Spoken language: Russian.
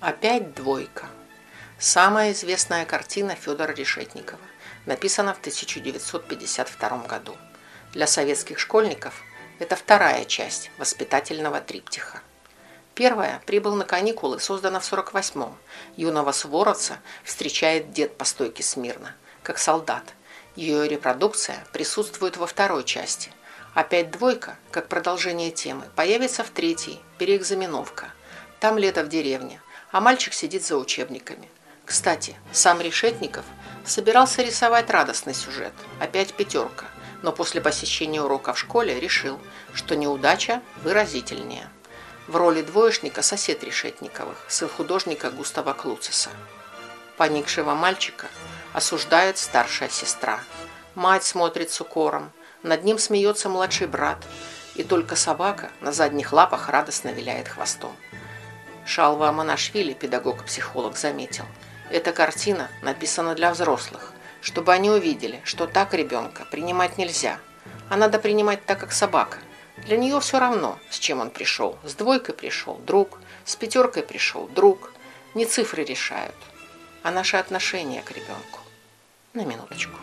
Опять двойка. Самая известная картина Федора Решетникова. Написана в 1952 году. Для советских школьников это вторая часть воспитательного триптиха. Первая прибыл на каникулы, создана в 48-м. Юного суворовца встречает дед по стойке смирно, как солдат. Ее репродукция присутствует во второй части. Опять двойка, как продолжение темы, появится в третьей, переэкзаменовка. Там лето в деревне, а мальчик сидит за учебниками. Кстати, сам Решетников собирался рисовать радостный сюжет, опять пятерка, но после посещения урока в школе решил, что неудача выразительнее. В роли двоечника сосед Решетниковых, сын художника Густава Клуцеса. Поникшего мальчика осуждает старшая сестра. Мать смотрит с укором, над ним смеется младший брат, и только собака на задних лапах радостно виляет хвостом. Шалва Манашвили, педагог-психолог, заметил. Эта картина написана для взрослых, чтобы они увидели, что так ребенка принимать нельзя, а надо принимать так, как собака. Для нее все равно, с чем он пришел. С двойкой пришел друг, с пятеркой пришел друг. Не цифры решают, а наше отношение к ребенку. На минуточку.